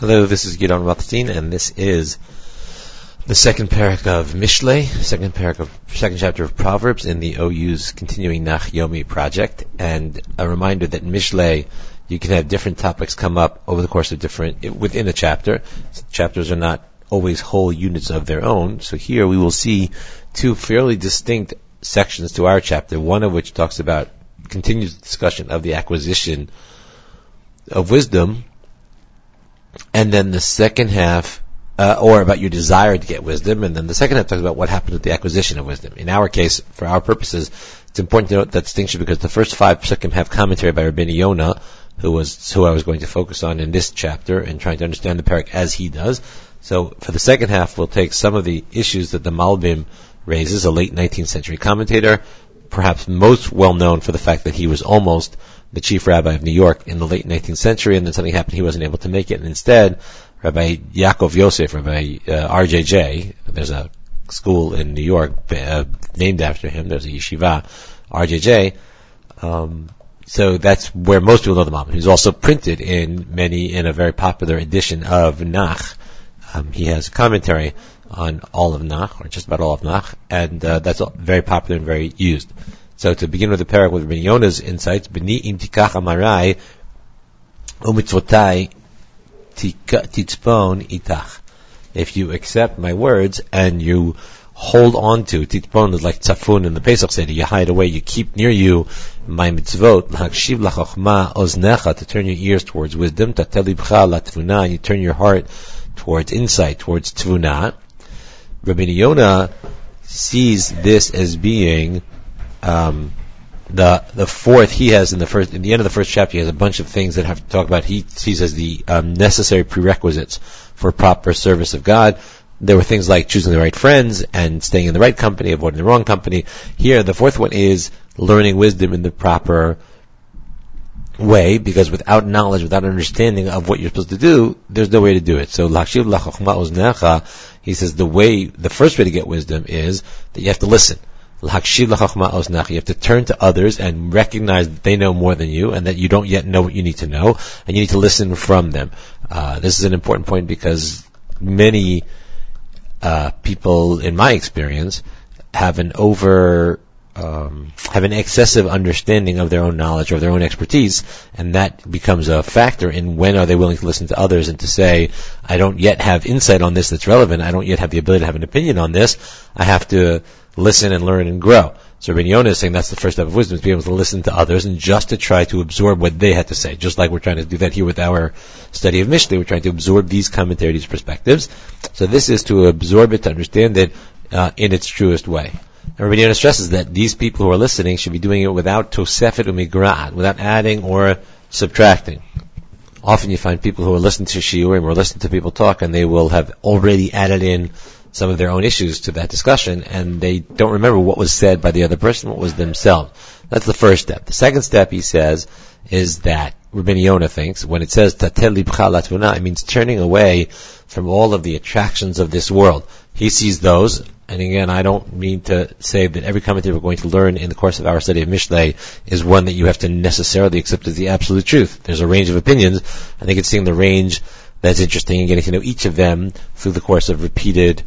Hello, this is Gidon Rothstein, and this is the second parak of Mishle, second parak of second chapter of Proverbs in the OU's continuing Nach Yomi project. And a reminder that Mishle, you can have different topics come up over the course of different within a chapter. Chapters are not always whole units of their own. So here we will see two fairly distinct sections to our chapter. One of which talks about continues discussion of the acquisition of wisdom and then the second half, uh, or about your desire to get wisdom, and then the second half talks about what happened with the acquisition of wisdom. In our case, for our purposes, it's important to note that distinction because the first five psukim have commentary by Rabbi Yonah, who was who I was going to focus on in this chapter and trying to understand the parak as he does. So for the second half, we'll take some of the issues that the Malbim raises, a late 19th century commentator, perhaps most well known for the fact that he was almost the chief rabbi of New York in the late 19th century, and then something happened, he wasn't able to make it, and instead, Rabbi Yaakov Yosef, Rabbi uh, RJJ, there's a school in New York uh, named after him, there's a yeshiva, RJJ, um, so that's where most people know the Malbim. He's also printed in many, in a very popular edition of Nach. Um, he has a commentary on all of Nach, or just about all of Nach, and uh, that's very popular and very used. So to begin with the parak with Ben Yonah's insights, B'ni im tikach amarai umitzvotai titzpon itach. If you accept my words and you hold on to, titzpon is like tzafun in the Pesach Seder, you hide away, you keep near you my mitzvot, l'hakshiv lachachma oznecha, to turn your ears towards wisdom, tatelibcha latvuna, and you turn your heart towards insight, towards tvuna. Rabbi Yonah sees this as being um, the the fourth he has in the first in the end of the first chapter he has a bunch of things that have to talk about he sees as the um, necessary prerequisites for proper service of God. There were things like choosing the right friends and staying in the right company, avoiding the wrong company. Here, the fourth one is learning wisdom in the proper way, because without knowledge, without understanding of what you're supposed to do, there's no way to do it. So, he says the way, the first way to get wisdom is that you have to listen. You have to turn to others and recognize that they know more than you and that you don't yet know what you need to know and you need to listen from them. Uh, this is an important point because many uh, people, in my experience, have an over um, have an excessive understanding of their own knowledge or their own expertise, and that becomes a factor in when are they willing to listen to others and to say, I don't yet have insight on this that's relevant. I don't yet have the ability to have an opinion on this. I have to listen and learn and grow. So Rabbi Yonah is saying that's the first step of wisdom, is to be able to listen to others and just to try to absorb what they had to say. Just like we're trying to do that here with our study of Mishle, we're trying to absorb these commentaries, perspectives. So this is to absorb it, to understand it uh, in its truest way. Rabbi stresses that these people who are listening should be doing it without tosefet umigra'at, without adding or subtracting. Often you find people who are listening to shiurim or listening to people talk and they will have already added in some of their own issues to that discussion, and they don't remember what was said by the other person, what was themselves. That's the first step. The second step, he says, is that Rabbi Yonah thinks when it says tatel libcha it means turning away from all of the attractions of this world. He sees those, and again, I don't mean to say that every commentary we're going to learn in the course of our study of Mishle is one that you have to necessarily accept as the absolute truth. There's a range of opinions. I think it's seeing the range that's interesting and getting to know each of them through the course of repeated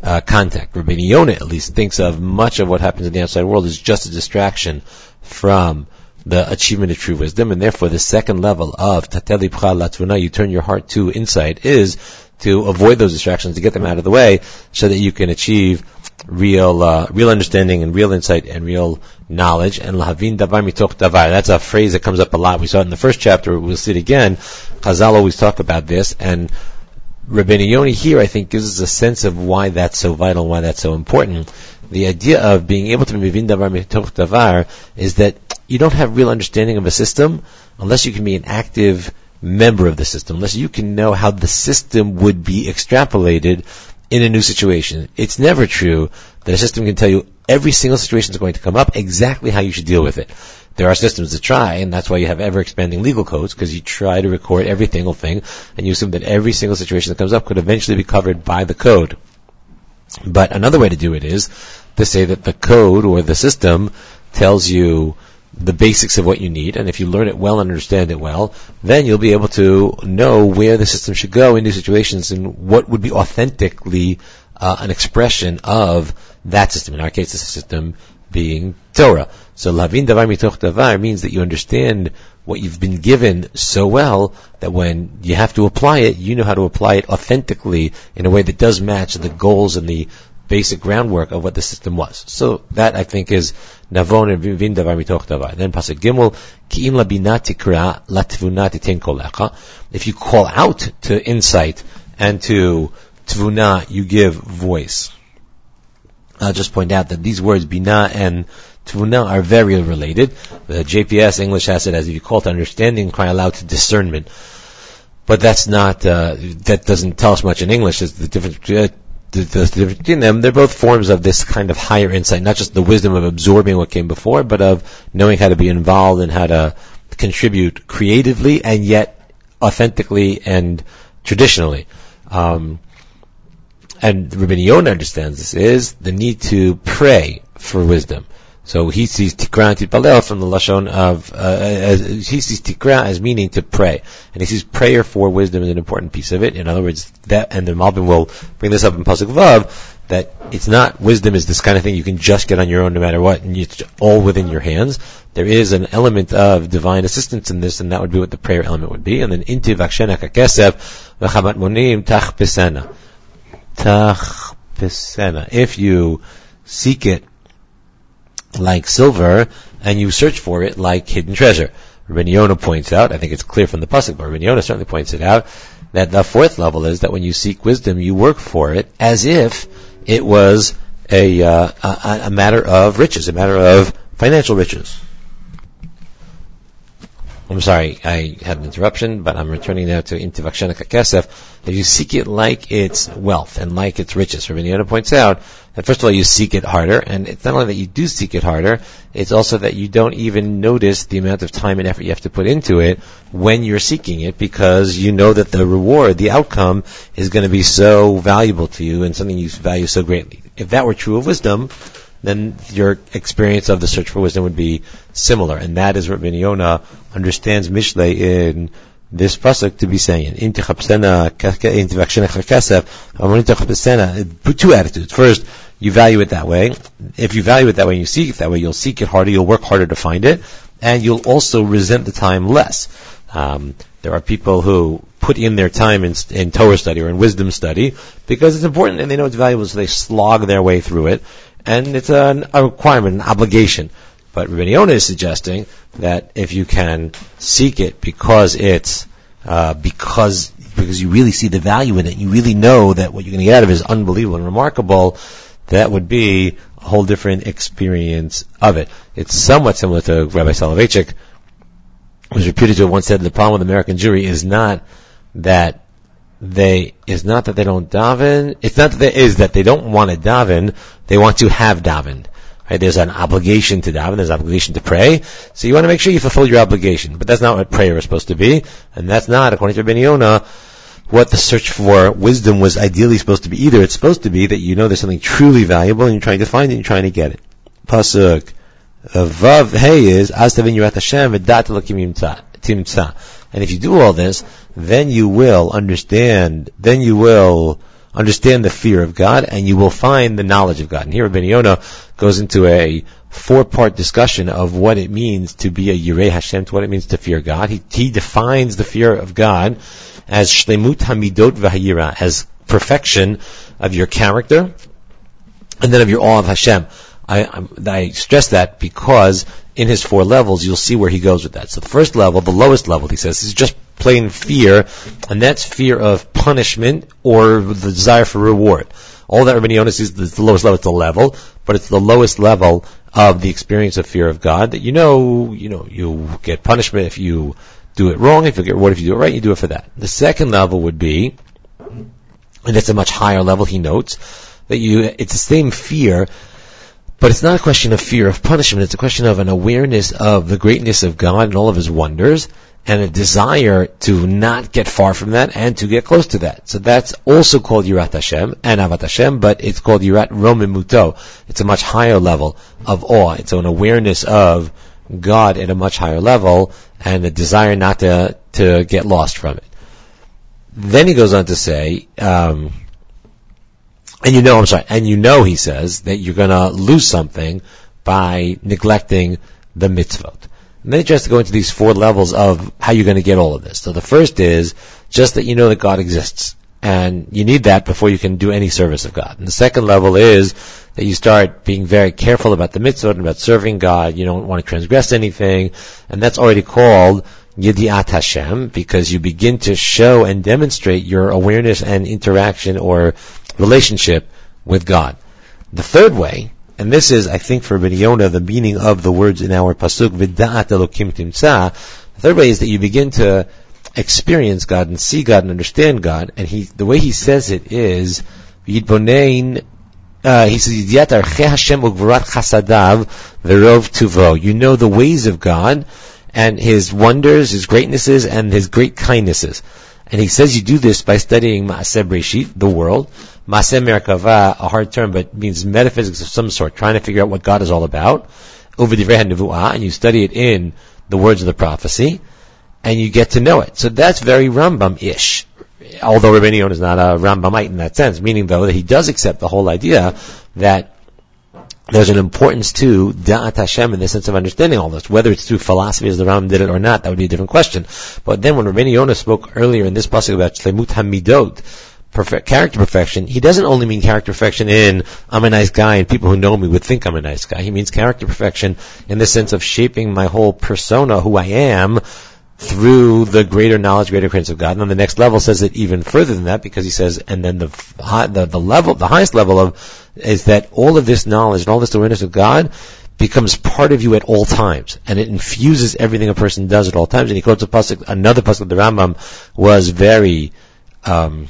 uh, contact. Rabbi Yonah at least thinks of much of what happens in the outside world as just a distraction from the achievement of true wisdom, and therefore the second level of tateli latuna, you turn your heart to insight, is to avoid those distractions, to get them out of the way, so that you can achieve real, uh, real understanding and real insight and real knowledge. And lahavin davar mitoch davar. That's a phrase that comes up a lot. We saw it in the first chapter. We'll see it again. Chazal always talk about this, and Rabbeinu Yonah here, I think, gives us a sense of why that's so vital, why that's so important. The idea of being able to mivin davar mitoch davar is that you don't have real understanding of a system unless you can be an active member of the system, unless you can know how the system would be extrapolated in a new situation. It's never true that a system can tell you every single situation is going to come up, exactly how you should deal with it. There are systems that try, and that's why you have ever expanding legal codes, because you try to record every single thing, and you assume that every single situation that comes up could eventually be covered by the code. But another way to do it is to say that the code or the system tells you the basics of what you need, and if you learn it well and understand it well, then you'll be able to know where the system should go in new situations and what would be authentically uh, an expression of that system. In our case, the system being Torah. So lavin davar mitoch davar means that you understand what you've been given so well that when you have to apply it, you know how to apply it authentically in a way that does match the goals and the basic groundwork of what the system was. So that I think is navon and vin mitoch davar. Then pasuk gimel ki'im labina tikra latvuna kolecha. If you call out to insight and to tvuna, you give voice. I'll just point out that these words bina and tvuna are very related. The JPS English has it as if you call to understanding, cry aloud to discernment. But that's not, uh, that doesn't tell us much in English. It's the difference, uh, the, difference between them. They're both forms of this kind of higher insight, not just the wisdom of absorbing what came before, but of knowing how to be involved and how to contribute creatively and yet authentically and traditionally. Um, and Rabbi Yonah understands this, is the need to pray for wisdom. So he sees tikra and from the lashon of uh, as, he sees tikra as meaning to pray, and he sees prayer for wisdom is an important piece of it. In other words, that and the Malbim will bring this up in pasuk vav that it's not wisdom is this kind of thing you can just get on your own no matter what, and it's all within your hands. There is an element of divine assistance in this, and that would be what the prayer element would be. And then inti vakshena kakesef v'chamat monim tach pesena tachpesena. If you seek it like silver and you search for it like hidden treasure. Rabbi points out, I think it's clear from the pasuk, but Rabbi certainly points it out, that the fourth level is that when you seek wisdom, you work for it as if it was a, uh, a, a matter of riches, a matter of financial riches. I'm sorry, I had an interruption, but I'm returning now to Intivakshana Kesef, that you seek it like its wealth and like its riches. Rabbi Yonah points out that first of all you seek it harder, and it's not only that you do seek it harder, it's also that you don't even notice the amount of time and effort you have to put into it when you're seeking it because you know that the reward, the outcome, is going to be so valuable to you and something you value so greatly. If that were true of wisdom, then your experience of the search for wisdom would be similar. And that is what Yonah understands Mishle in this pasuk to be saying. Two attitudes. First, you value it that way. If you value it that way and you seek it that way, you'll seek it harder, you'll work harder to find it, and you'll also resent the time less. Um, there are people who put in their time in, in Torah study or in wisdom study because it's important and they know it's valuable, so they slog their way through it and it's an, a requirement, an obligation. But Rabbi Yonah is suggesting that if you can seek it because it's uh, because because you really see the value in it, you really know that what you're going to get out of it is unbelievable and remarkable. That would be a whole different experience of it. It's somewhat similar to Rabbi Soloveitchik, who's reputed to have once said the problem with American Jewry is not that they is not that they don't daven. It's not that they, is that they don't want to daven. They want to have daven. Right? There's an obligation to daven. There's an obligation to pray. So you want to make sure you fulfill your obligation. But that's not what prayer is supposed to be, and that's not, according to Ben Yonah, what the search for wisdom was ideally supposed to be. Either it's supposed to be that you know there's something truly valuable and you're trying to find it, and you're trying to get it. Pasuk. Vav Hey is as tavin yirat Hashem v'dat timtza. And if you do all this, then you will understand, then you will understand the fear of God and you will find the knowledge of God. And here Rabbi Yonah goes into a four-part discussion of what it means to be a Yirei Hashem, to what it means to fear God. He, he defines the fear of God as Shlemut Hamidot V'Hayira, as perfection of your character, and then of your awe of Hashem. I, I, stress that because in his four levels, you'll see where he goes with that. So the first level, the lowest level, he says, is just plain fear, and that's fear of punishment or the desire for reward. All that Rabbi Yonah is the lowest level, it's the level, but it's the lowest level of the experience of fear of God that you know, you know, you get punishment if you do it wrong, if you get reward if you do it right, you do it for that. The second level would be, and it's a much higher level, he notes, that you, it's the same fear, but it's not a question of fear of punishment. It's a question of an awareness of the greatness of God and all of His wonders, and a desire to not get far from that and to get close to that. So that's also called Yirat Hashem and Avat Hashem, but it's called Yirat Romimuto. It's a much higher level of awe. It's an awareness of God at a much higher level and a desire not to, to get lost from it. Then he goes on to say, um, and you know, I'm sorry, and you know, he says, that you're gonna lose something by neglecting the mitzvot. And then to go into these four levels of how you're gonna get all of this. So the first is just that you know that God exists. And you need that before you can do any service of God. And the second level is that you start being very careful about the mitzvot and about serving God. You don't want to transgress anything. And that's already called Yediat Hashem because you begin to show and demonstrate your awareness and interaction or relationship with God. The third way, and this is, I think, for Yonah, the meaning of the words in our pasuk, V'da'at Elokim Timtza, the third way is that you begin to experience God and see God and understand God. And he, the way he says it is, Yidbonein, uh, he says, Yidiyat arche Hashem ugvarat chasadav verov tuvo. You know the ways of God and His wonders, His greatnesses, and His great kindnesses. And he says you do this by studying Maaseh Breshit, the world, Maaseh Merkava, a hard term, but means metaphysics of some sort, trying to figure out what God is all about, and you study it in the words of the prophecy, and you get to know it. So that's very Rambam-ish. Although Rabbi Yonah is not a Rambamite in that sense, meaning though that he does accept the whole idea that there's an importance to Da'at Hashem in the sense of understanding all this. Whether it's through philosophy as the Rambam did it or not, that would be a different question. But then when Rabbi Yonah spoke earlier in this passage about Shlemut Hamidot, perfect, character perfection, he doesn't only mean character perfection in I'm a nice guy and people who know me would think I'm a nice guy. He means character perfection in the sense of shaping my whole persona, who I am, through the greater knowledge, greater presence of God. And then the next level says it even further than that because he says, and then the, the, the level, the highest level of, is that all of this knowledge and all this awareness of God becomes part of you at all times, and it infuses everything a person does at all times. And he quotes a pasuk, another pasuk of the Rambam was very um,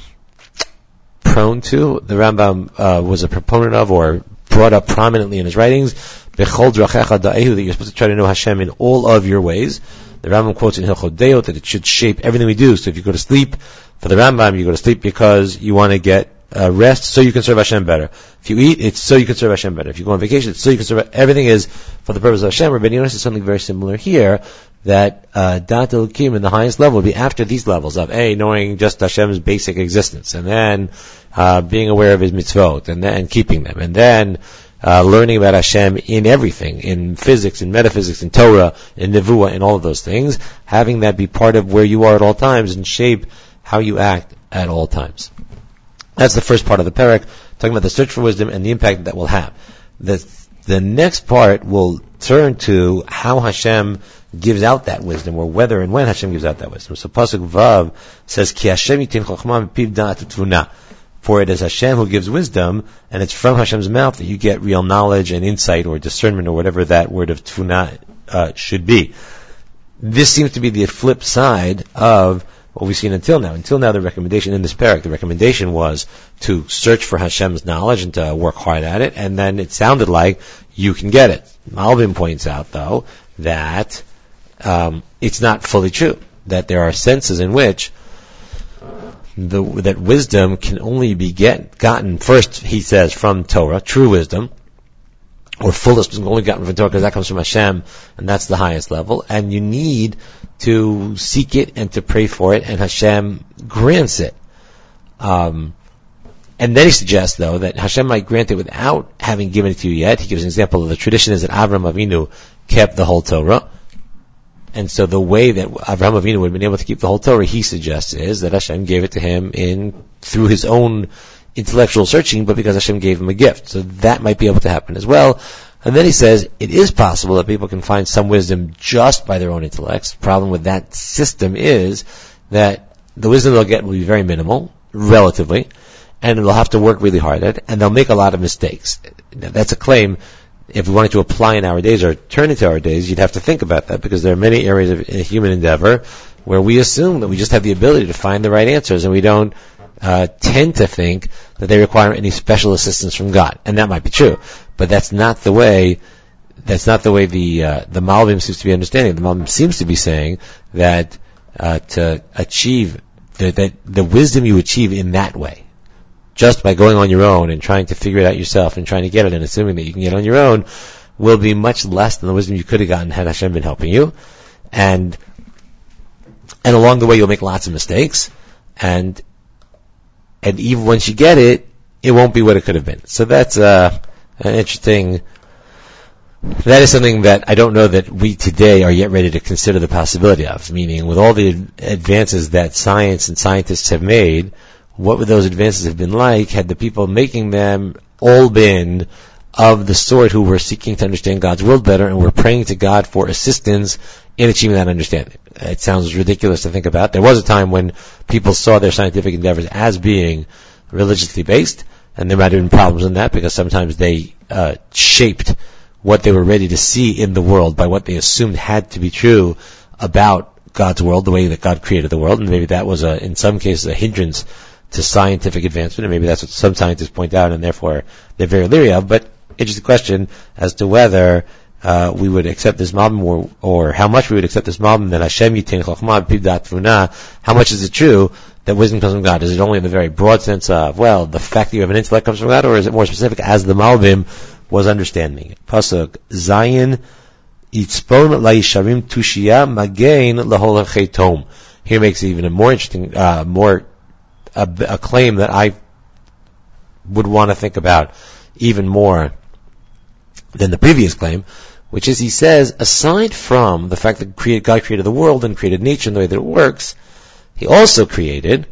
prone to. The Rambam uh, was a proponent of, or brought up prominently in his writings. That you're supposed to try to know Hashem in all of your ways. The Rambam quotes in Hilchot Deot that it should shape everything we do. So if you go to sleep, for the Rambam, you go to sleep because you want to get uh, rest so you can serve Hashem better. If you eat, it's so you can serve Hashem better. If you go on vacation, it's so you can serve. Everything is for the purpose of Hashem. Rabbi Yonah says something very similar here that uh, Dat Elokim in the highest level would be after these levels of a knowing just Hashem's basic existence, and then uh, being aware of His mitzvot, and then keeping them, and then uh, learning about Hashem in everything, in physics, in metaphysics, in Torah, in Nevuah, in all of those things, having that be part of where you are at all times and shape how you act at all times. That's the first part of the parak, talking about the search for wisdom and the impact that will have. The, the next part will turn to how Hashem gives out that wisdom, or whether and when Hashem gives out that wisdom. So Pasuk Vav says, Ki Hashem for it is Hashem who gives wisdom, and it's from Hashem's mouth that you get real knowledge and insight or discernment or whatever that word of tfuna uh, should be. This seems to be the flip side of what we've seen until now. Until now, the recommendation in this parak, the recommendation was to search for Hashem's knowledge and to work hard at it, and then it sounded like you can get it. Malbim points out, though, that um, it's not fully true. That there are senses in which the, that wisdom can only be get, gotten first, he says, from Torah, true wisdom, or fullest wisdom only gotten from Torah because that comes from Hashem, and that's the highest level. And you need to seek it and to pray for it, and Hashem grants it. Um, and then he suggests, though, that Hashem might grant it without having given it to you yet. He gives an example of the tradition is that Avram Avinu kept the whole Torah. And so the way that Avraham Avinu would have been able to keep the whole Torah, he suggests, is that Hashem gave it to him in through his own intellectual searching, but because Hashem gave him a gift. So that might be able to happen as well. And then he says it is possible that people can find some wisdom just by their own intellects. The problem with that system is that the wisdom they'll get will be very minimal, relatively, and they'll have to work really hard at it, and they'll make a lot of mistakes. Now, That's a claim if we wanted to apply in our days or turn into our days, you'd have to think about that because there are many areas of human endeavor where we assume that we just have the ability to find the right answers and we don't uh, tend to think that they require any special assistance from God. And that might be true. But that's not the way, that's not the way the, uh, the Malbim seems to be understanding. The Malbim seems to be saying that, uh, to achieve, the, that the wisdom you achieve in that way, just by going on your own and trying to figure it out yourself and trying to get it and assuming that you can get it on your own, will be much less than the wisdom you could have gotten had Hashem been helping you. And, and along the way you'll make lots of mistakes. And, and even once you get it, it won't be what it could have been. So that's, uh, an interesting, that is something that I don't know that we today are yet ready to consider the possibility of. Meaning, with all the advances that science and scientists have made, what would those advances have been like had the people making them all been of the sort who were seeking to understand God's world better and were praying to God for assistance in achieving that understanding. It sounds ridiculous to think about. There was a time when people saw their scientific endeavors as being religiously based, and there might have been problems in that because sometimes they uh, shaped what they were ready to see in the world by what they assumed had to be true about God's world, the way that God created the world, and maybe that was a, in some cases, a hindrance to scientific advancement, and maybe that's what some scientists point out, and therefore they're very leery of. But interesting question as to whether uh, we would accept this malbim or, or how much we would accept this malbim that Hashem yitin chokhmah pivdat How much is it true that wisdom comes from God? Is it only in the very broad sense of well, the fact that you have an intellect comes from God, or is it more specific as the malbim was understanding it? Pasuk Zion itzpon la'isharim tushia magain lahol Here makes even a more interesting, uh, more a, a claim that I would want to think about even more than the previous claim, which is he says, aside from the fact that God created the world and created nature in the way that it works, he also created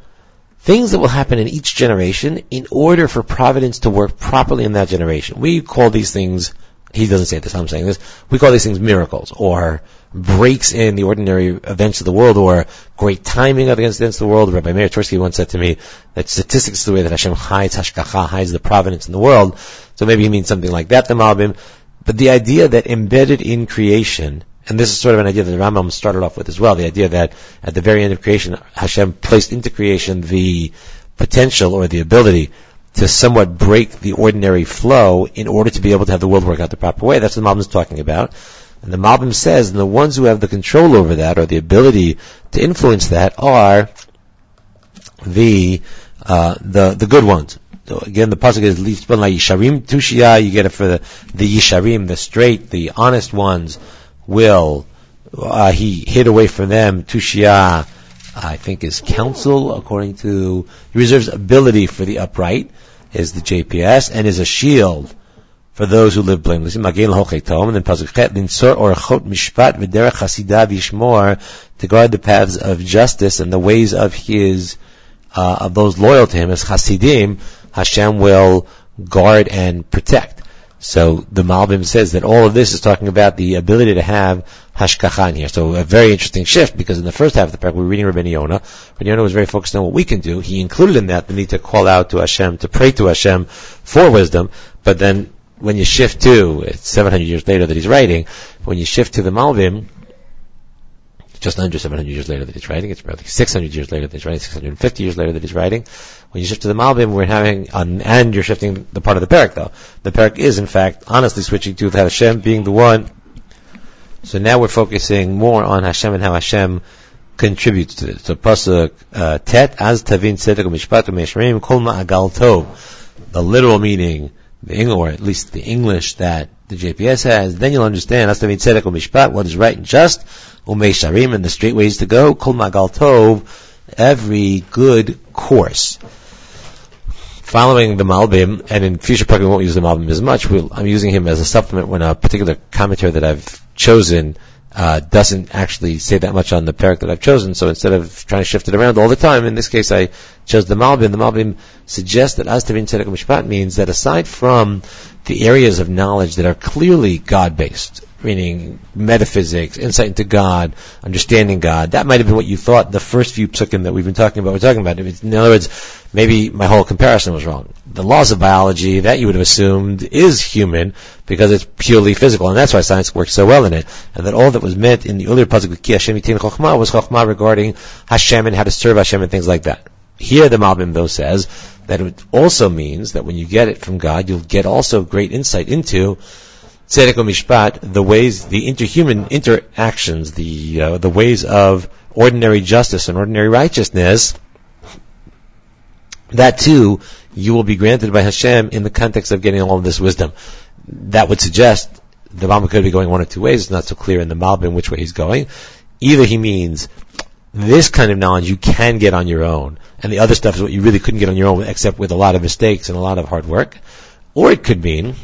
things that will happen in each generation in order for providence to work properly in that generation. We call these things, he doesn't say this, I'm saying this, we call these things miracles, or breaks in the ordinary events of the world, or great timing of against events of the world. Rabbi Meir Twersky once said to me that statistics is the way that Hashem hides Hashgacha, hides the providence in the world. So maybe he means something like that, the Malbim. But the idea that embedded in creation, and this is sort of an idea that the Rambam started off with as well, the idea that at the very end of creation, Hashem placed into creation the potential or the ability to somewhat break the ordinary flow in order to be able to have the world work out the proper way. That's what the Malbim is talking about. And the Malbim says, and the ones who have the control over that or the ability to influence that are the uh, the the good ones. So again, the pasuk is litzban la yisharim tushia. You get it for the the yisharim, the straight, the honest ones will. Uh, he hid away from them tushia. I think is counsel according to he reserves ability for the upright is the JPS and is a shield for those who live blamelessly. And then pasuk chet linsor orachot mishpat v'derech chasida v'yishmor to guard the paths of justice and the ways of his uh, of those loyal to him as chasidim Hashem will guard and protect. So the Malbim says that all of this is talking about the ability to have hashkachan here. So a very interesting shift because in the first half of the parak we were reading Rabbi Yonah. Rabbi Yonah was very focused on what we can do. He included in that the need to call out to Hashem, to pray to Hashem for wisdom. But then when you shift to, it's 700 years later that he's writing, when you shift to the Malbim, just under 700 years later that he's writing. It's probably 600 years later that he's writing, 650 years later that he's writing. When you shift to the Malbim, we're having, um, and you're shifting the part of the Parak though. The Parak is in fact honestly switching to Hashem being the one. So now we're focusing more on Hashem and how Hashem contributes to it. So Pasuk, uh, Tet, Az Tavin Tzedek Mishpat Meshrim Kol Ma'agal. The literal meaning, the English, or at least the English that the JPS has, then you'll understand Az Tavin Tzedek Mishpat, what is right and just, Umei Sharim, and the straight ways to go, Kol Magal Tov, every good course. Following the Malbim, and in future probably won't use the Malbim as much, we'll, I'm using him as a supplement when a particular commentary that I've chosen uh, doesn't actually say that much on the parak that I've chosen. So instead of trying to shift it around all the time, in this case I chose the Malbim. The Malbim suggests that Astavin Tzedek Mishpat means that aside from the areas of knowledge that are clearly God-based, meaning metaphysics, insight into God, understanding God. That might have been what you thought the first few psukim that we've been talking about. We're talking about. In other words, maybe my whole comparison was wrong. The laws of biology that you would have assumed is human because it's purely physical, and that's why science works so well in it. And that all that was meant in the earlier pasuk with Ki Hashem Chochmah was Chochmah regarding Hashem and how to serve Hashem and things like that. Here the Malbim though says that it also means that when you get it from God, you'll get also great insight into tzedek mishpat, the ways, the interhuman interactions, the uh, the ways of ordinary justice and ordinary righteousness. That too, you will be granted by Hashem in the context of getting all of this wisdom. That would suggest the Malbim could be going one or two ways. It's not so clear in the Malbim which way he's going. Either he means this kind of knowledge you can get on your own, and the other stuff is what you really couldn't get on your own, except with a lot of mistakes and a lot of hard work. Or it could mean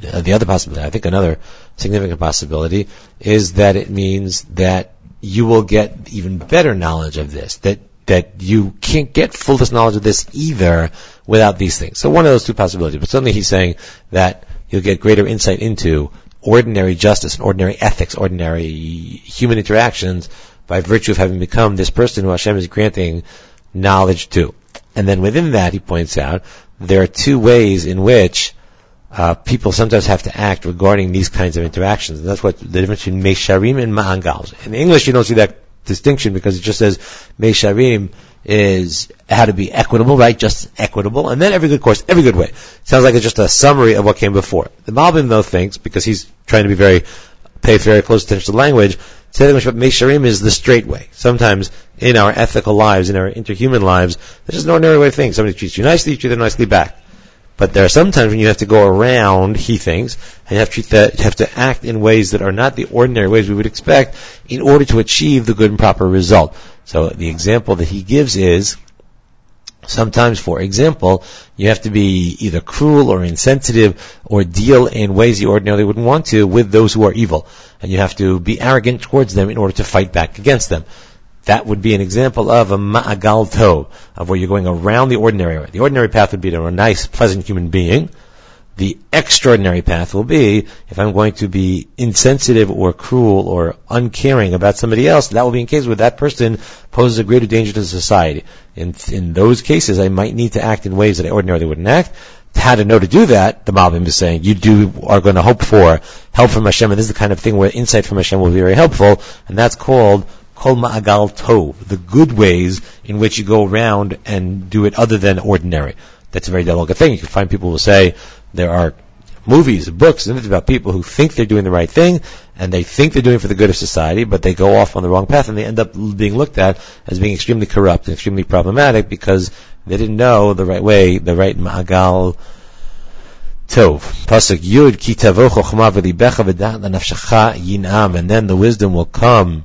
the other possibility. I think another significant possibility is that it means that you will get even better knowledge of this. That that you can't get fullest knowledge of this either without these things. So one of those two possibilities. But certainly he's saying that you'll get greater insight into ordinary justice and ordinary ethics, ordinary human interactions by virtue of having become this person who Hashem is granting knowledge to. And then within that, he points out, there are two ways in which uh, people sometimes have to act regarding these kinds of interactions. And that's what the difference between Mesharim and Ma'angals. In English, you don't see that distinction because it just says Mesharim is how to be equitable, right? Just equitable. And then every good course, every good way. Sounds like it's just a summary of what came before. The Malbim though thinks, because he's trying to be very, pay very close attention to language, Mesharim is the straight way. Sometimes in our ethical lives, in our interhuman lives, there's just an ordinary way of thinking. Somebody treats you nicely, you treat them nicely back. But there are sometimes when you have to go around, he thinks, and you have to, that, have to act in ways that are not the ordinary ways we would expect in order to achieve the good and proper result. So the example that he gives is, sometimes, for example, you have to be either cruel or insensitive or deal in ways you ordinarily wouldn't want to with those who are evil. And you have to be arrogant towards them in order to fight back against them. That would be an example of a ma'agal tov, of where you're going around the ordinary. The ordinary path would be to a nice, pleasant human being. The extraordinary path will be if I'm going to be insensitive or cruel or uncaring about somebody else, that will be in cases where that person poses a greater danger to society. In, in those cases, I might need to act in ways that I ordinarily wouldn't act. How to know to do that, the Malbim is saying, you do are going to hope for help from Hashem, and this is the kind of thing where insight from Hashem will be very helpful, and that's called kol ma'agal tov, the good ways in which you go around and do it other than ordinary. That's a very delicate thing. You can find people who say there are movies, books, and it's about people who think they're doing the right thing, and they think they're doing it for the good of society, but they go off on the wrong path, and they end up being looked at as being extremely corrupt and extremely problematic because they didn't know the right way, the right ma'agal tov. Pasuk Yud, ki tavo chokhma v'libecha yinam, and then the wisdom will come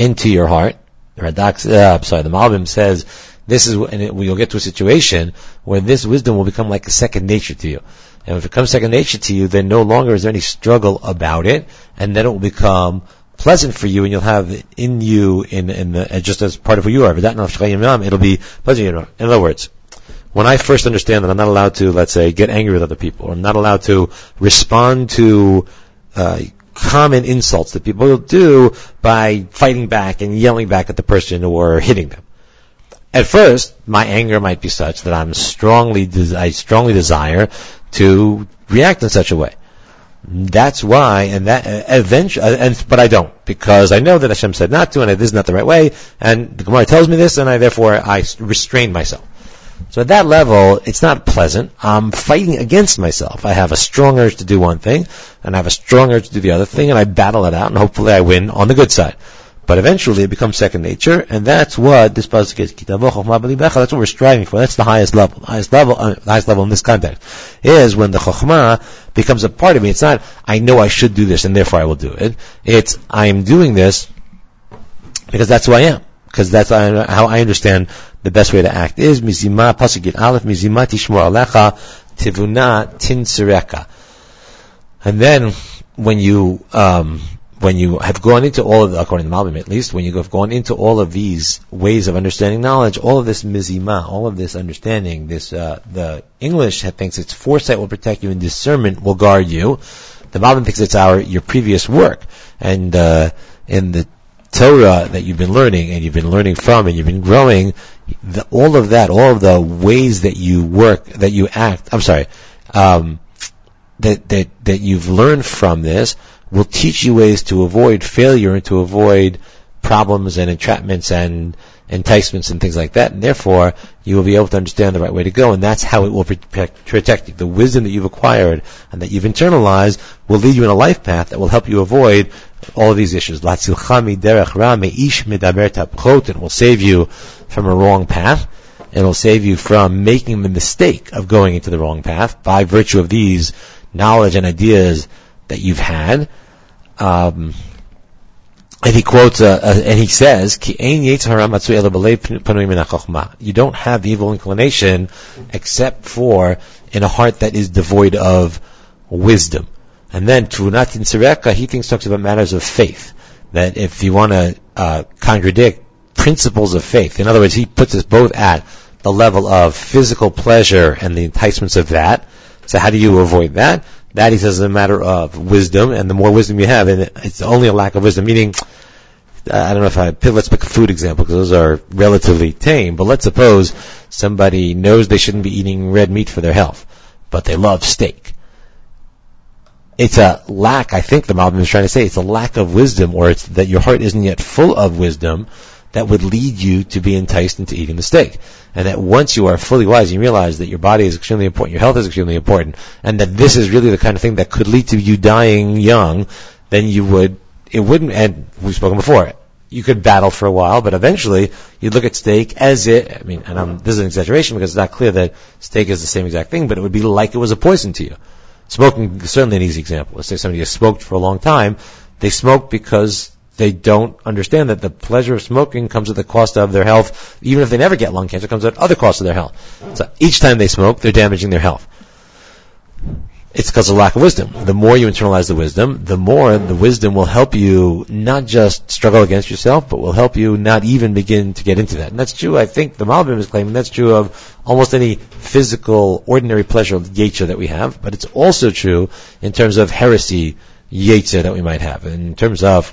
into your heart. Radak, uh, I'm sorry, the Malbim says this is, and it, you'll get to a situation where this wisdom will become like a second nature to you. And if it becomes second nature to you, then no longer is there any struggle about it, and then it will become pleasant for you, and you'll have in you, in, in the, just as part of who you are. It'll be pleasant. In other words, when I first understand that I'm not allowed to, let's say, get angry with other people, or I'm not allowed to respond to uh, common insults that people do by fighting back and yelling back at the person or hitting them. At first, my anger might be such that I'm strongly, I strongly desire to react in such a way. That's why, and that eventually, uh, and but I don't because I know that Hashem said not to, and this is not the right way, and the Gemara tells me this, and I therefore I restrain myself. So at that level, it's not pleasant. I'm fighting against myself. I have a strong urge to do one thing, and I have a strong urge to do the other thing, and I battle it out, and hopefully I win on the good side. But eventually it becomes second nature, and that's what this pasuk is. That's what we're striving for. That's the highest level. The highest level, uh, the highest level in this context is when the chokhmah becomes a part of me. It's not I know I should do this and therefore I will do it. It's I am doing this because that's who I am. Because that's how I understand the best way to act is mizima pasuk aleph mizima tishmor alecha tivuna tinsereka. And then when you um, when you have gone into all of the, according to Malbim at least, when you have gone into all of these ways of understanding knowledge, all of this mizima, all of this understanding, this uh, the English thinks its foresight will protect you and discernment will guard you. The Malbim thinks it's our your previous work, and uh, in the Torah that you've been learning and you've been learning from and you've been growing, the, all of that, all of the ways that you work, that you act, I'm sorry, um, that, that, that you've learned from this will teach you ways to avoid failure and to avoid problems and entrapments and enticements and things like that, and therefore you will be able to understand the right way to go, and that's how it will protect, protect you. The wisdom that you've acquired and that you've internalized will lead you in a life path that will help you avoid all of these issues. Latzilchami derech ra ish medaber tapchot. It will save you from a wrong path. It will save you from making the mistake of going into the wrong path by virtue of these knowledge and ideas that you've had. Um, and he quotes, uh, uh, and he says, You don't have evil inclination except for in a heart that is devoid of wisdom. And then, Tunatin Sireka, he thinks talks about matters of faith. That if you want to uh, contradict principles of faith, in other words, he puts us both at the level of physical pleasure and the enticements of that. So how do you avoid that? That he says is a matter of wisdom, and the more wisdom you have, and it's only a lack of wisdom, meaning, uh, I don't know if I, let's make a food example, because those are relatively tame, but let's suppose somebody knows they shouldn't be eating red meat for their health, but they love steak. It's a lack, I think the Malbim is trying to say, it's a lack of wisdom, or it's that your heart isn't yet full of wisdom, that would lead you to be enticed into eating the steak. And that once you are fully wise, you realize that your body is extremely important, your health is extremely important, and that this is really the kind of thing that could lead to you dying young, then you would, it wouldn't, and we've spoken before, you could battle for a while, but eventually you'd look at steak as it, I mean, and I'm, this is an exaggeration because it's not clear that steak is the same exact thing, but it would be like it was a poison to you. Smoking is certainly an easy example. Let's say somebody has smoked for a long time. They smoke because they don't understand that the pleasure of smoking comes at the cost of their health. Even if they never get lung cancer, it comes at other costs of their health. So each time they smoke, they're damaging their health. It's because of lack of wisdom. The more you internalize the wisdom, the more the wisdom will help you not just struggle against yourself, but will help you not even begin to get into that. And that's true, I think the Malbim is claiming that's true of almost any physical, ordinary pleasure of yetzer that we have, but it's also true in terms of heresy yetzer that we might have. In terms of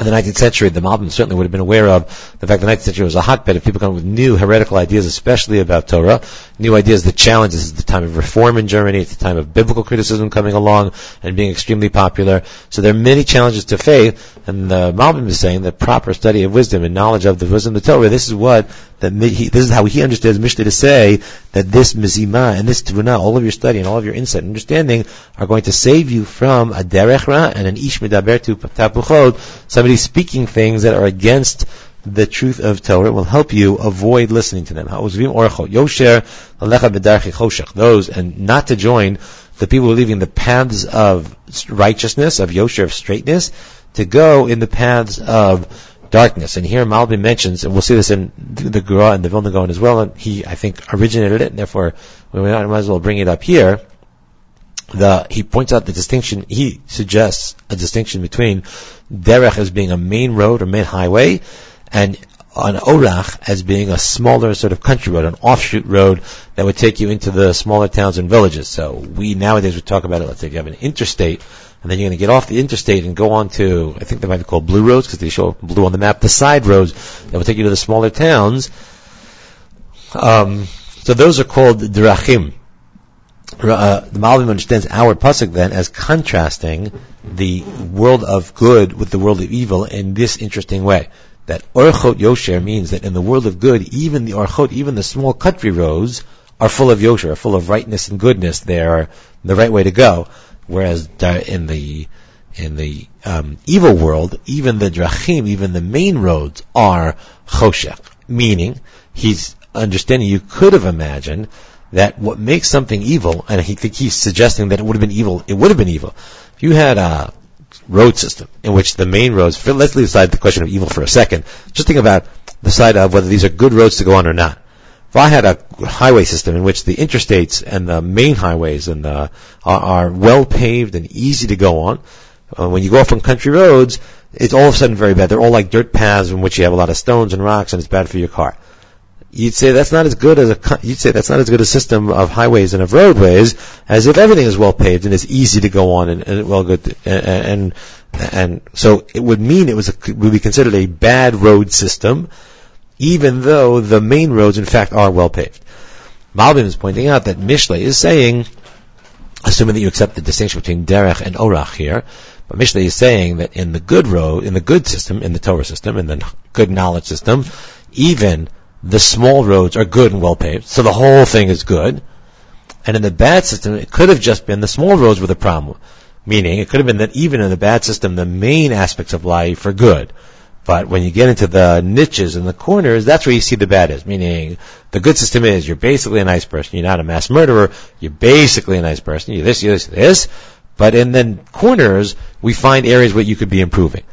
in the 19th century, the Malbim certainly would have been aware of the fact that the 19th century was a hotbed of people coming with new heretical ideas, especially about Torah, new ideas that challenge. This is the time of reform in Germany. It's the time of biblical criticism coming along and being extremely popular. So there are many challenges to faith, and the Malbim is saying that proper study of wisdom and knowledge of the wisdom of the Torah, this is what that he, this is how he understands Mishle to say that this mizima and this tevuna, all of your study and all of your insight and understanding are going to save you from a derech and an ish medaber tu tapuchod, somebody speaking things that are against the truth of Torah will help you avoid listening to them. Those and not to join the people who are leaving the paths of righteousness, of Yosher, of straightness, to go in the paths of darkness. And here Malbim mentions, and we'll see this in the Gra and the Vilna Gaon as well, and he, I think, originated it, and therefore we might as well bring it up here. The, he points out the distinction, he suggests a distinction between Derech as being a main road or main highway, and an Orach as being a smaller sort of country road, an offshoot road that would take you into the smaller towns and villages. So we nowadays would talk about it, let's say you have an interstate, and then you're going to get off the interstate and go on to, I think they might be called blue roads because they show blue on the map, the side roads that will take you to the smaller towns. Um, so those are called drachim. Uh, the Malbim understands our pasuk then as contrasting the world of good with the world of evil in this interesting way. That orchot yosher means that in the world of good, even the orchot, even the small country roads, are full of yosher, are full of rightness and goodness. They are the right way to go. Whereas in the in the um, evil world, even the drachim, even the main roads are choshech. Meaning, he's understanding. You could have imagined that what makes something evil, and he he's suggesting that it would have been evil. It would have been evil if you had a road system in which the main roads. Let's leave aside the question of evil for a second. Just think about the side of whether these are good roads to go on or not. If I had a highway system in which the interstates and the main highways and the, are, are, well paved and easy to go on, uh, when you go off on country roads, it's all of a sudden very bad. They're all like dirt paths in which you have a lot of stones and rocks, and it's bad for your car. You'd say that's not as good as a you'd say that's not as good a system of highways and of roadways as if everything is well paved and it's easy to go on and, and well good and, and and so it would mean it was a, would be considered a bad road system even though the main roads, in fact, are well paved. Malbim is pointing out that Mishle is saying, assuming that you accept the distinction between derech and orach here, but Mishle is saying that in the good road, in the good system, in the Torah system, in the good knowledge system, even the small roads are good and well paved, so the whole thing is good. And in the bad system, it could have just been the small roads were the problem. Meaning, it could have been that even in the bad system, the main aspects of life are good But when you get into the niches and the corners, that's where you see the bad is. Meaning, the good system is you're basically a nice person. You're not a mass murderer. You're basically a nice person. You're this, you're this, this. But in the corners, we find areas where you could be improving.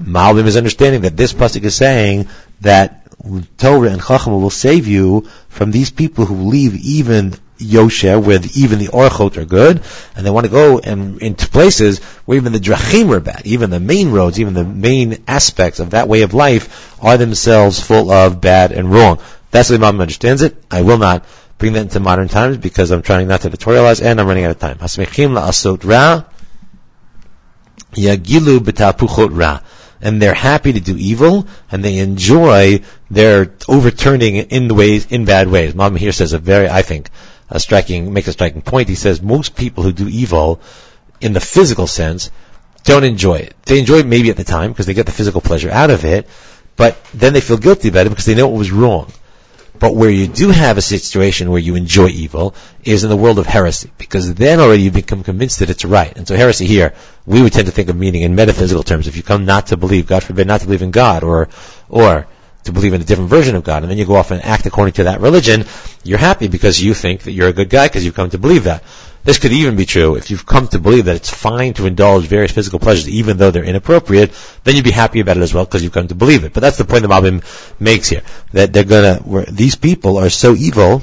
Malbim is understanding that this pasuk is saying that Torah and Chacham will save you from these people who leave even Yosher, where the, even the Orchot are good, and they want to go and into places where even the Drachim are bad, even the main roads, even the main aspects of that way of life are themselves full of bad and wrong. That's the Malbim understands it. I will not bring that into modern times because I'm trying not to editorialize and I'm running out of time. Hasmechim la'asot ra, yagilu b'tahpuchot ra and they're happy to do evil, and they enjoy their overturning in the ways, in bad ways. Malbim here says a very, I think, a striking, a striking point. He says most people who do evil, in the physical sense, don't enjoy it. They enjoy it maybe at the time because they get the physical pleasure out of it, but then they feel guilty about it because they know it was wrong. But where you do have a situation where you enjoy evil is in the world of heresy, because then already you become convinced that it's right. And so heresy here, we would tend to think of meaning in metaphysical terms. If you come not to believe, God forbid, not to believe in God, or, or to believe in a different version of God, and then you go off and act according to that religion, you're happy because you think that you're a good guy because you've come to believe that. This could even be true if you've come to believe that it's fine to indulge various physical pleasures, even though they're inappropriate. Then you'd be happy about it as well because you've come to believe it. But that's the point that Malbim makes here that they're gonna. These people are so evil,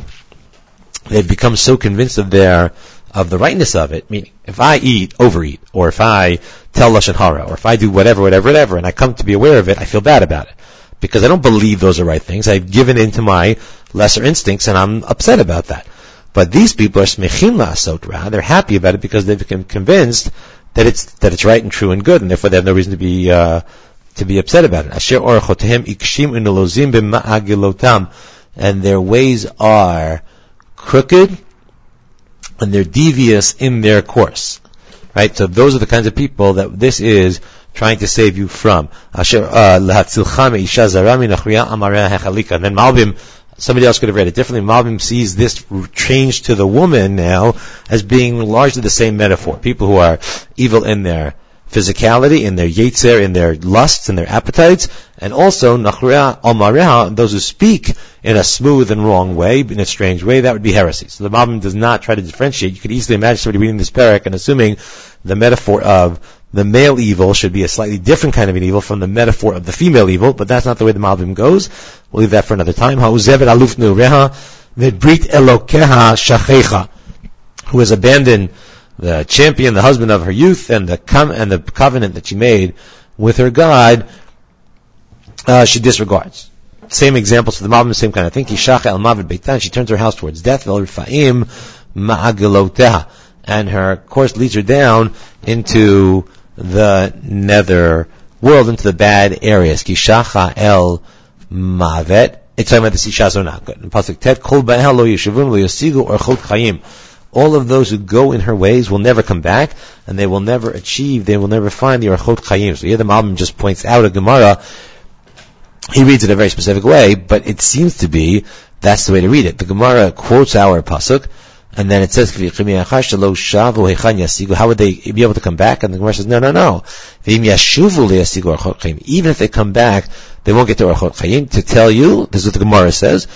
they've become so convinced of their of the rightness of it. Meaning, if I eat, overeat, or if I tell lashon hara, or if I do whatever, whatever, whatever, and I come to be aware of it, I feel bad about it because I don't believe those are right things. I've given in to my lesser instincts, and I'm upset about that. But these people are smechim la'asot ra. They're happy about it because they've become convinced that it's that it's right and true and good, and therefore they have no reason to be uh, to be upset about it. Asher orchotehem ikshim unelozim b'ma'agilotam, and their ways are crooked and they're devious in their course. Right? So those are the kinds of people that this is trying to save you from. Uh, nachriya. And then Malbim somebody else could have read it differently. Malbim sees this change to the woman now as being largely the same metaphor. People who are evil in their physicality, in their yetzer, in their lusts, in their appetites, and also nachrea almareha, those who speak in a smooth and wrong way, in a strange way, that would be heresy. So the Malbim does not try to differentiate. You could easily imagine somebody reading this parak and assuming the metaphor of the male evil should be a slightly different kind of an evil from the metaphor of the female evil, but that's not the way the Malbim goes. We'll leave that for another time. who has abandoned the champion, the husband of her youth, and the com- and the covenant that she made with her God, uh, she disregards. Same examples for the Malbim, same kind of thing. Kishacha el mavet beitan, she turns her house towards death. And her course leads her down into the nether world, into the bad areas. Kishacha el mavet. It's talking about the Sisha Zonah. Pasuk Tet, Kol Ba'el lo yeshuvun lo or chayim. All of those who go in her ways will never come back, and they will never achieve, they will never find the Orchot Chayim. So here the Malbim just points out a Gemara. He reads it a very specific way, but it seems to be that's the way to read it. The Gemara quotes our pasuk, and then it says, How would they be able to come back? And the Gemara says, No, no, no. Even if they come back, they won't get to Orchot Chayim. To tell you, this is what the Gemara says.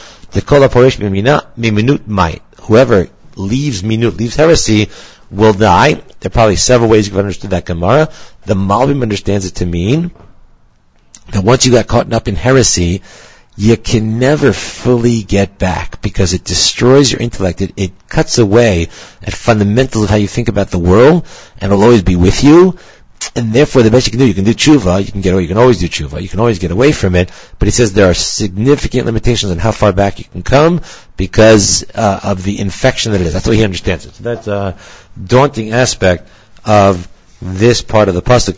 Whoever leaves minut, leaves heresy, will die. There are probably several ways you can understand that Gemara. The Malbim understands it to mean that once you got caught up in heresy, you can never fully get back because it destroys your intellect. It, it cuts away at fundamentals of how you think about the world and it'll always be with you. And therefore, the best you can do, you can do tshuva, you can get away, you can always do tshuva, you can always get away from it, but he says there are significant limitations on how far back you can come because uh, of the infection that it is. That's way he understands it. So that's a daunting aspect of this part of the pasuk.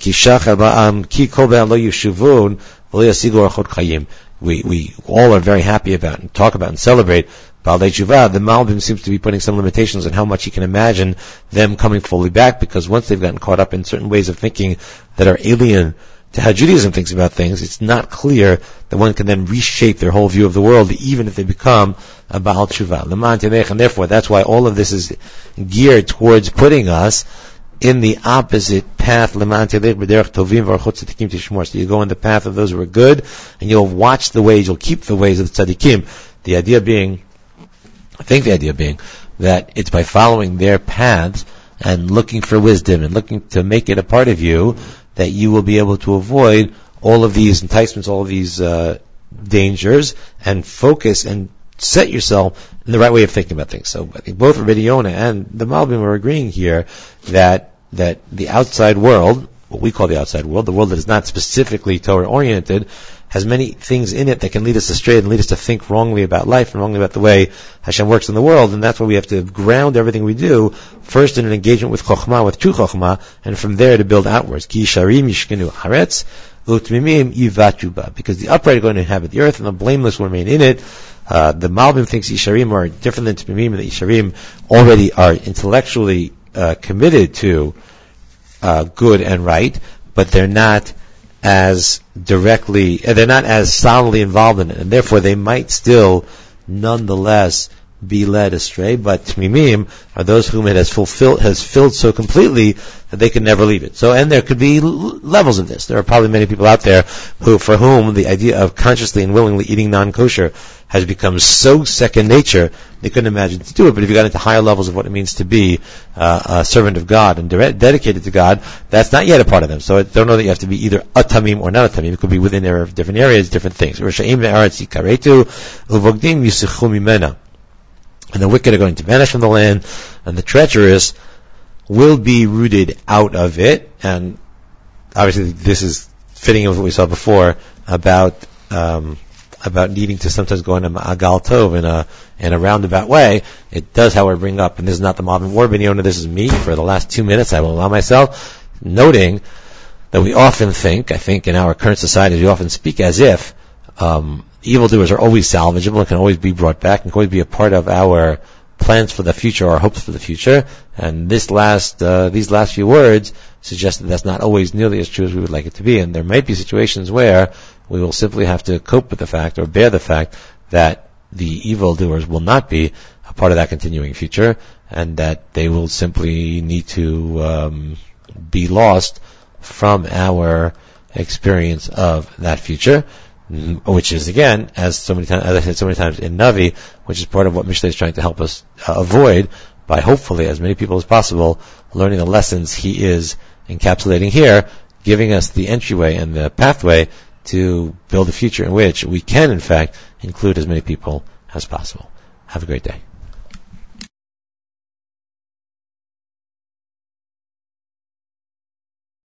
We, we all are very happy about and talk about and celebrate Baalei Tshuva, the Malbim seems to be putting some limitations on how much he can imagine them coming fully back, because once they've gotten caught up in certain ways of thinking that are alien to how Judaism thinks about things, it's not clear that one can then reshape their whole view of the world, even if they become a Baal Tshuva. And therefore, that's why all of this is geared towards putting us in the opposite path. So you go in the path of those who are good, and you'll watch the ways, you'll keep the ways of the tzaddikim. The idea being, I think the idea being, that it's by following their paths and looking for wisdom and looking to make it a part of you that you will be able to avoid all of these enticements, all of these uh, dangers, and focus and set yourself in the right way of thinking about things. So I think both Rabbi and the Malbim are agreeing here that that the outside world, what we call the outside world, the world that is not specifically Torah oriented, has many things in it that can lead us astray and lead us to think wrongly about life and wrongly about the way Hashem works in the world. And that's why we have to ground everything we do first in an engagement with Chokhmah, with true Chokhmah, and from there to build outwards. Ki sharim yishkenu haretz, because the upright are going to inhabit the earth and the blameless will remain in it. Uh, the Malbim thinks Yisharim are different than Tmimim, and the Yisharim already are intellectually uh, committed to uh, good and right, but they're not as directly, uh, they're not as solidly involved in it, and therefore they might still, nonetheless, be led astray, but Tmimim are those whom it has fulfilled, has filled so completely that they can never leave it. So, and there could be l- levels of this. There are probably many people out there who, for whom the idea of consciously and willingly eating non-kosher has become so second nature, they couldn't imagine to do it. But if you got into higher levels of what it means to be uh, a servant of God and de- dedicated to God, that's not yet a part of them. So I don't know that you have to be either a tamim or not a tamim. It could be within their different areas, different things and the wicked are going to vanish from the land, and the treacherous will be rooted out of it. And obviously, this is fitting with what we saw before about um, about needing to sometimes go into agal tov in a in a roundabout way. It does, however, bring up, and this is not the modern war video. This is me for the last two minutes. I will allow myself noting that we often think, I think in our current society, we often speak as if um, evildoers are always salvageable and can always be brought back and can always be a part of our plans for the future, our hopes for the future. And this last, uh, these last few words suggest that that's not always nearly as true as we would like it to be. And there might be situations where we will simply have to cope with the fact or bear the fact that the evildoers will not be a part of that continuing future and that they will simply need to um, be lost from our experience of that future which is again, as so many times, as I said so many times in Navi, which is part of what Mishlei is trying to help us uh, avoid by hopefully as many people as possible learning the lessons he is encapsulating here, giving us the entryway and the pathway to build a future in which we can in fact include as many people as possible. Have a great day.